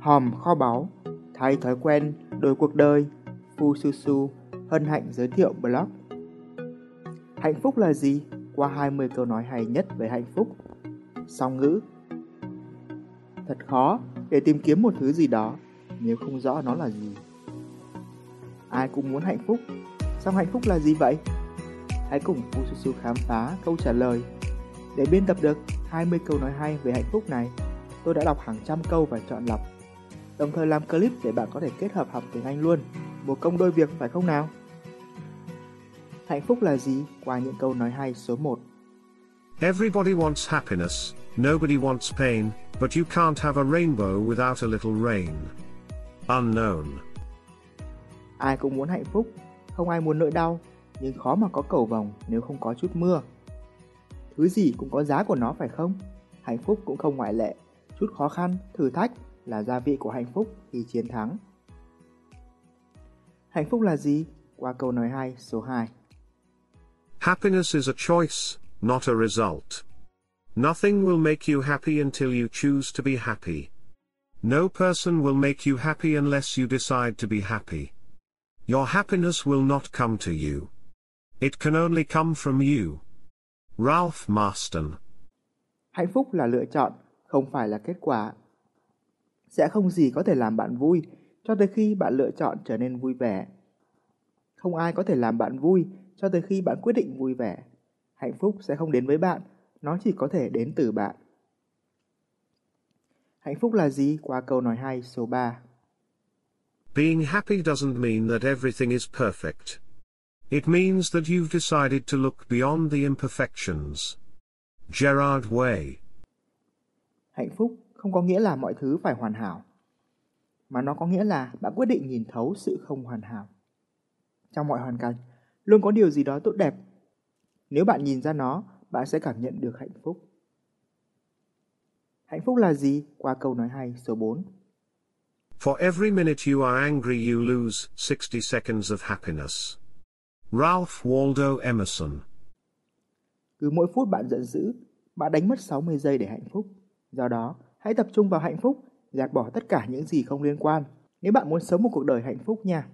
Hòm kho báu, thay thói quen, đổi cuộc đời, Phu Su Su hân hạnh giới thiệu blog. Hạnh phúc là gì? Qua 20 câu nói hay nhất về hạnh phúc. Song ngữ Thật khó để tìm kiếm một thứ gì đó nếu không rõ nó là gì. Ai cũng muốn hạnh phúc, song hạnh phúc là gì vậy? Hãy cùng Phu Su Su khám phá câu trả lời. Để biên tập được 20 câu nói hay về hạnh phúc này, tôi đã đọc hàng trăm câu và chọn lọc. Đồng thời làm clip để bạn có thể kết hợp học tiếng Anh luôn. Một công đôi việc phải không nào? Hạnh phúc là gì? Qua những câu nói hay số 1. Everybody wants happiness, nobody wants pain, but you can't have a rainbow without a little rain. Unknown. Ai cũng muốn hạnh phúc, không ai muốn nỗi đau, nhưng khó mà có cầu vồng nếu không có chút mưa. Thứ gì cũng có giá của nó phải không? Hạnh phúc cũng không ngoại lệ. Chút khó khăn, thử thách là gia vị của hạnh phúc khi chiến thắng. Hạnh phúc là gì? Qua câu nói 2 số 2. Happiness is a choice, not a result. Nothing will make you happy until you choose to be happy. No person will make you happy unless you decide to be happy. Your happiness will not come to you. It can only come from you. Ralph Marston Hạnh phúc là lựa chọn, không phải là kết quả. Sẽ không gì có thể làm bạn vui cho tới khi bạn lựa chọn trở nên vui vẻ. Không ai có thể làm bạn vui cho tới khi bạn quyết định vui vẻ. Hạnh phúc sẽ không đến với bạn, nó chỉ có thể đến từ bạn. Hạnh phúc là gì? Qua câu nói hay số 3. Being happy doesn't mean that everything is perfect. It means that you've decided to look beyond the imperfections. Gerard Way Hạnh phúc không có nghĩa là mọi thứ phải hoàn hảo, mà nó có nghĩa là bạn quyết định nhìn thấu sự không hoàn hảo. Trong mọi hoàn cảnh, luôn có điều gì đó tốt đẹp. Nếu bạn nhìn ra nó, bạn sẽ cảm nhận được hạnh phúc. Hạnh phúc là gì? Qua câu nói hay số 4. For every minute you are angry you lose 60 seconds of happiness. Ralph Waldo Emerson Cứ mỗi phút bạn giận dữ, bạn đánh mất 60 giây để hạnh phúc. Do đó, hãy tập trung vào hạnh phúc, gạt bỏ tất cả những gì không liên quan. Nếu bạn muốn sống một cuộc đời hạnh phúc nha.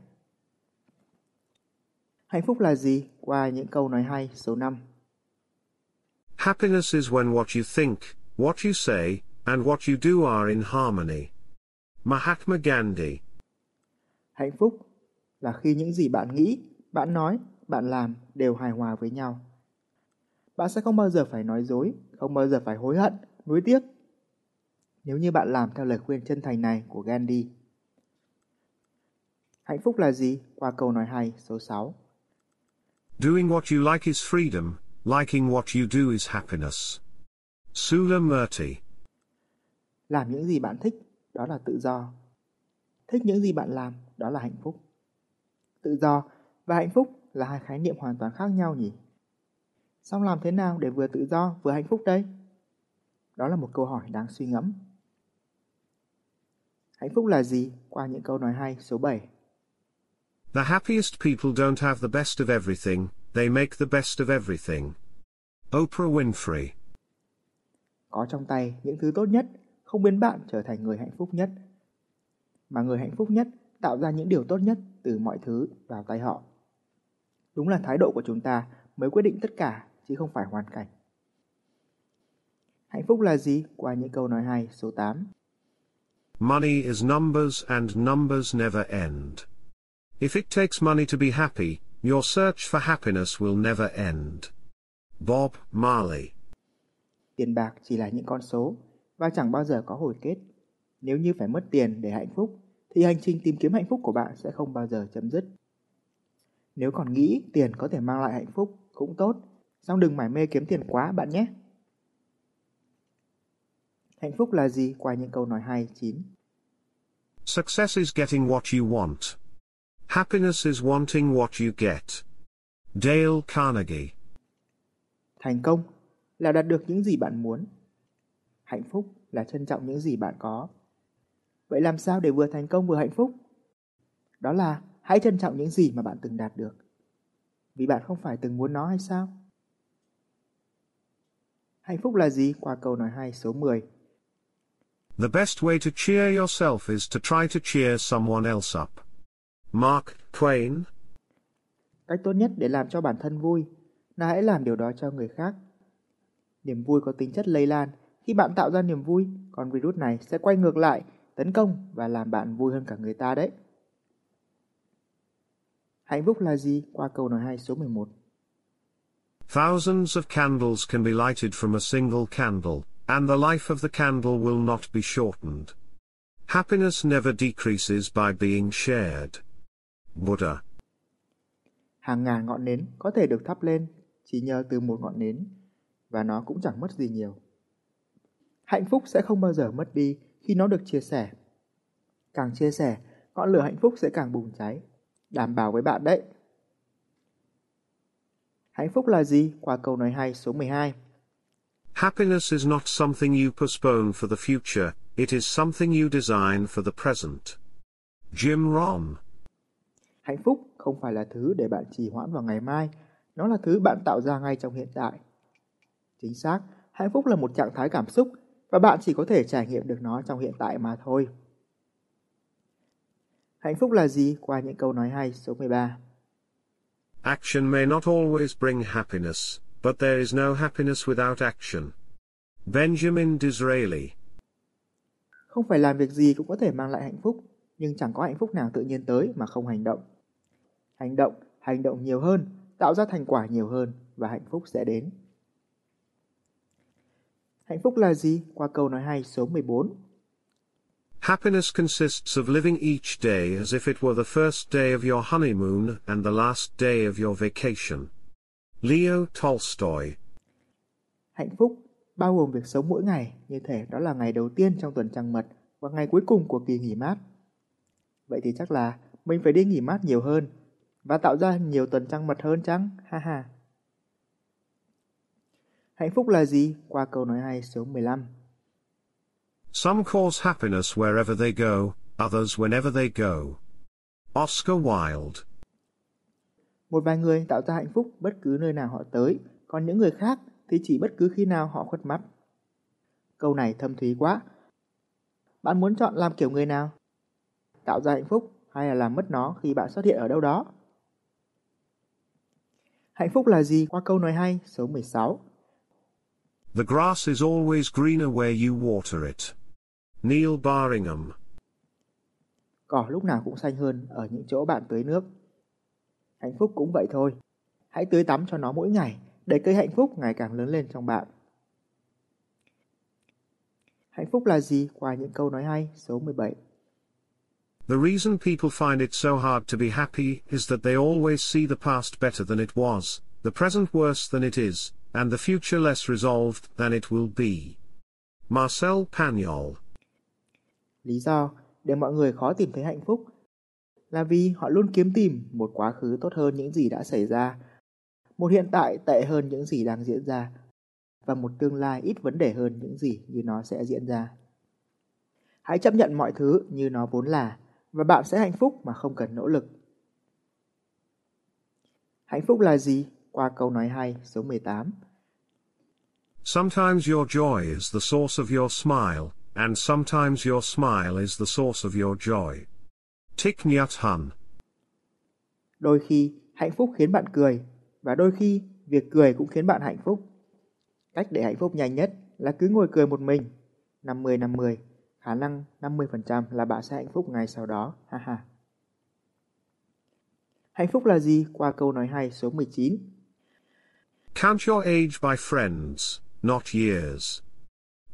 Hạnh phúc là gì? Qua những câu nói hay số 5. Happiness is when what you think, what you say, and what you do are in harmony. Mahatma Gandhi Hạnh phúc là khi những gì bạn nghĩ, bạn nói, bạn làm đều hài hòa với nhau. Bạn sẽ không bao giờ phải nói dối, không bao giờ phải hối hận, nuối tiếc. Nếu như bạn làm theo lời khuyên chân thành này của Gandhi. Hạnh phúc là gì? Qua câu nói hay số 6. Doing what you like is freedom, liking what you do is happiness. Sula Murty Làm những gì bạn thích, đó là tự do. Thích những gì bạn làm, đó là hạnh phúc. Tự do và hạnh phúc là hai khái niệm hoàn toàn khác nhau nhỉ? Xong làm thế nào để vừa tự do vừa hạnh phúc đây? Đó là một câu hỏi đáng suy ngẫm. Hạnh phúc là gì? Qua những câu nói hay số 7. The happiest people don't have the best of everything, they make the best of everything. Oprah Winfrey Có trong tay những thứ tốt nhất không biến bạn trở thành người hạnh phúc nhất. Mà người hạnh phúc nhất tạo ra những điều tốt nhất từ mọi thứ vào tay họ. Đúng là thái độ của chúng ta mới quyết định tất cả chứ không phải hoàn cảnh. Hạnh phúc là gì? Qua những câu nói hay số 8. Money is numbers and numbers never end. If it takes money to be happy, your search for happiness will never end. Bob Marley Tiền bạc chỉ là những con số và chẳng bao giờ có hồi kết. Nếu như phải mất tiền để hạnh phúc, thì hành trình tìm kiếm hạnh phúc của bạn sẽ không bao giờ chấm dứt. Nếu còn nghĩ tiền có thể mang lại hạnh phúc cũng tốt, song đừng mải mê kiếm tiền quá bạn nhé. Hạnh phúc là gì? Qua những câu nói hay 9. Success is getting what you want. Happiness is wanting what you get. Dale Carnegie Thành công là đạt được những gì bạn muốn. Hạnh phúc là trân trọng những gì bạn có. Vậy làm sao để vừa thành công vừa hạnh phúc? Đó là hãy trân trọng những gì mà bạn từng đạt được. Vì bạn không phải từng muốn nó hay sao? Hạnh phúc là gì? Qua câu nói 2 số 10. The best way to cheer yourself is to try to cheer someone else up. Mark Twain. Cách tốt nhất để làm cho bản thân vui là hãy làm điều đó cho người khác. Niềm vui có tính chất lây lan. Khi bạn tạo ra niềm vui, con virus này sẽ quay ngược lại, tấn công và làm bạn vui hơn cả người ta đấy. Hạnh phúc là gì? Qua câu nói 2 số 11. Thousands of candles can be lighted from a single candle, and the life of the candle will not be shortened. Happiness never decreases by being shared. Buddha. Hàng ngàn ngọn nến có thể được thắp lên chỉ nhờ từ một ngọn nến, và nó cũng chẳng mất gì nhiều. Hạnh phúc sẽ không bao giờ mất đi khi nó được chia sẻ. Càng chia sẻ, ngọn lửa hạnh phúc sẽ càng bùng cháy. Đảm bảo với bạn đấy. Hạnh phúc là gì? Qua câu nói hay số 12. Happiness is not something you postpone for the future, it is something you design for the present. Jim Rohn. Hạnh phúc không phải là thứ để bạn trì hoãn vào ngày mai, nó là thứ bạn tạo ra ngay trong hiện tại. Chính xác, hạnh phúc là một trạng thái cảm xúc và bạn chỉ có thể trải nghiệm được nó trong hiện tại mà thôi. Hạnh phúc là gì? Qua những câu nói hay số 13. Action may not always bring happiness, but there is no happiness without action. Benjamin Disraeli. Không phải làm việc gì cũng có thể mang lại hạnh phúc, nhưng chẳng có hạnh phúc nào tự nhiên tới mà không hành động. Hành động, hành động nhiều hơn, tạo ra thành quả nhiều hơn và hạnh phúc sẽ đến. Hạnh phúc là gì? Qua câu nói hay số 14. Happiness consists of living each day as if it were the first day of your honeymoon and the last day of your vacation. Leo Tolstoy. Hạnh phúc bao gồm việc sống mỗi ngày như thể đó là ngày đầu tiên trong tuần trăng mật và ngày cuối cùng của kỳ nghỉ mát. Vậy thì chắc là mình phải đi nghỉ mát nhiều hơn và tạo ra nhiều tuần trăng mật hơn chăng? Ha ha. Hạnh phúc là gì? Qua câu nói hay số 15. Some cause happiness wherever they go, others whenever they go. Oscar Wilde. Một vài người tạo ra hạnh phúc bất cứ nơi nào họ tới, còn những người khác thì chỉ bất cứ khi nào họ khuất mắt. Câu này thâm thúy quá. Bạn muốn chọn làm kiểu người nào? Tạo ra hạnh phúc hay là làm mất nó khi bạn xuất hiện ở đâu đó? Hạnh phúc là gì? Qua câu nói hay số 16. The grass is always greener where you water it. Neil Barringham. Cỏ lúc nào cũng xanh hơn ở những chỗ bạn tưới nước. Hạnh phúc cũng vậy thôi. Hãy tưới tắm cho nó mỗi ngày để cây hạnh phúc ngày càng lớn lên trong bạn. Hạnh phúc là gì? Qua những câu nói hay số 17. The reason people find it so hard to be happy is that they always see the past better than it was, the present worse than it is, and the future less resolved than it will be. Marcel Pagnol Lý do để mọi người khó tìm thấy hạnh phúc là vì họ luôn kiếm tìm một quá khứ tốt hơn những gì đã xảy ra, một hiện tại tệ hơn những gì đang diễn ra và một tương lai ít vấn đề hơn những gì như nó sẽ diễn ra. Hãy chấp nhận mọi thứ như nó vốn là và bạn sẽ hạnh phúc mà không cần nỗ lực. Hạnh phúc là gì? Qua câu nói hay số 18. Sometimes your joy is the source of your smile, and sometimes your smile is the source of your joy. Thich Nhat Hanh. Đôi khi hạnh phúc khiến bạn cười và đôi khi việc cười cũng khiến bạn hạnh phúc. Cách để hạnh phúc nhanh nhất là cứ ngồi cười một mình. 50-50, khả năng 50% là bạn sẽ hạnh phúc ngay sau đó. Ha ha. Hạnh phúc là gì? Qua câu nói hay số 19. Count your age by friends, not years.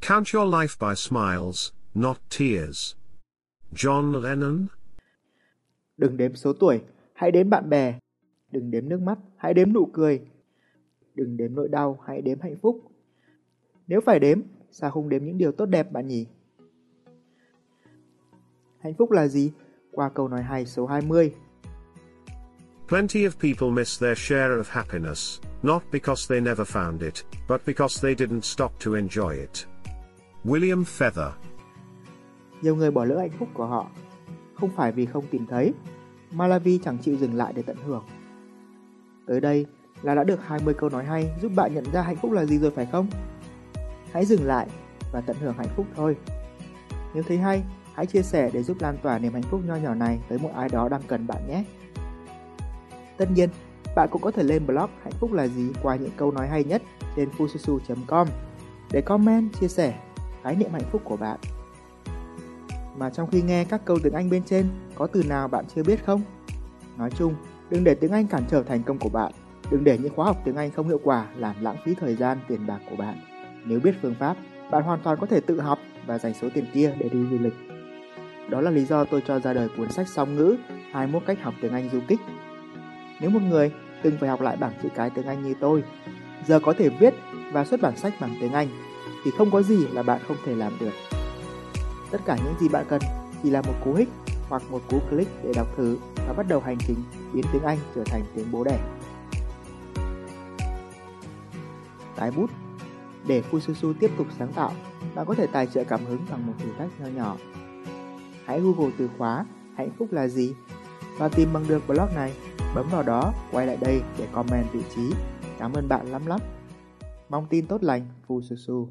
Count your life by smiles, not tears. John Lennon. Đừng đếm số tuổi, hãy đếm bạn bè. Đừng đếm nước mắt, hãy đếm nụ cười. Đừng đếm nỗi đau, hãy đếm hạnh phúc. Nếu phải đếm, sao không đếm những điều tốt đẹp bạn nhỉ? Hạnh phúc là gì? Qua câu nói hay số 20. Plenty of people miss their share of happiness, not because they never found it, but because they didn't stop to enjoy it. William Feather. Nhiều người bỏ lỡ hạnh phúc của họ, không phải vì không tìm thấy, mà là vì chẳng chịu dừng lại để tận hưởng. Tới đây là đã được 20 câu nói hay giúp bạn nhận ra hạnh phúc là gì rồi phải không? Hãy dừng lại và tận hưởng hạnh phúc thôi. Nếu thấy hay, hãy chia sẻ để giúp lan tỏa niềm hạnh phúc nho nhỏ này tới một ai đó đang cần bạn nhé. Tất nhiên, bạn cũng có thể lên blog hạnh phúc là gì qua những câu nói hay nhất trên fususu.com để comment, chia sẻ khái niệm hạnh phúc của bạn. Mà trong khi nghe các câu tiếng Anh bên trên, có từ nào bạn chưa biết không? Nói chung, đừng để tiếng Anh cản trở thành công của bạn. Đừng để những khóa học tiếng Anh không hiệu quả làm lãng phí thời gian, tiền bạc của bạn. Nếu biết phương pháp, bạn hoàn toàn có thể tự học và dành số tiền kia để đi du lịch. Đó là lý do tôi cho ra đời cuốn sách song ngữ 21 cách học tiếng Anh du kích. Nếu một người từng phải học lại bảng chữ cái tiếng Anh như tôi, giờ có thể viết và xuất bản sách bằng tiếng Anh, thì không có gì là bạn không thể làm được. Tất cả những gì bạn cần chỉ là một cú hích hoặc một cú click để đọc thử và bắt đầu hành trình biến tiếng Anh trở thành tiếng bố đẻ. Tái bút Để Fususu tiếp tục sáng tạo, bạn có thể tài trợ cảm hứng bằng một thử thách nho nhỏ. Hãy Google từ khóa hạnh phúc là gì và tìm bằng được blog này. Bấm vào đó, quay lại đây để comment vị trí. Cảm ơn bạn lắm lắm. Mong tin tốt lành, Fususu.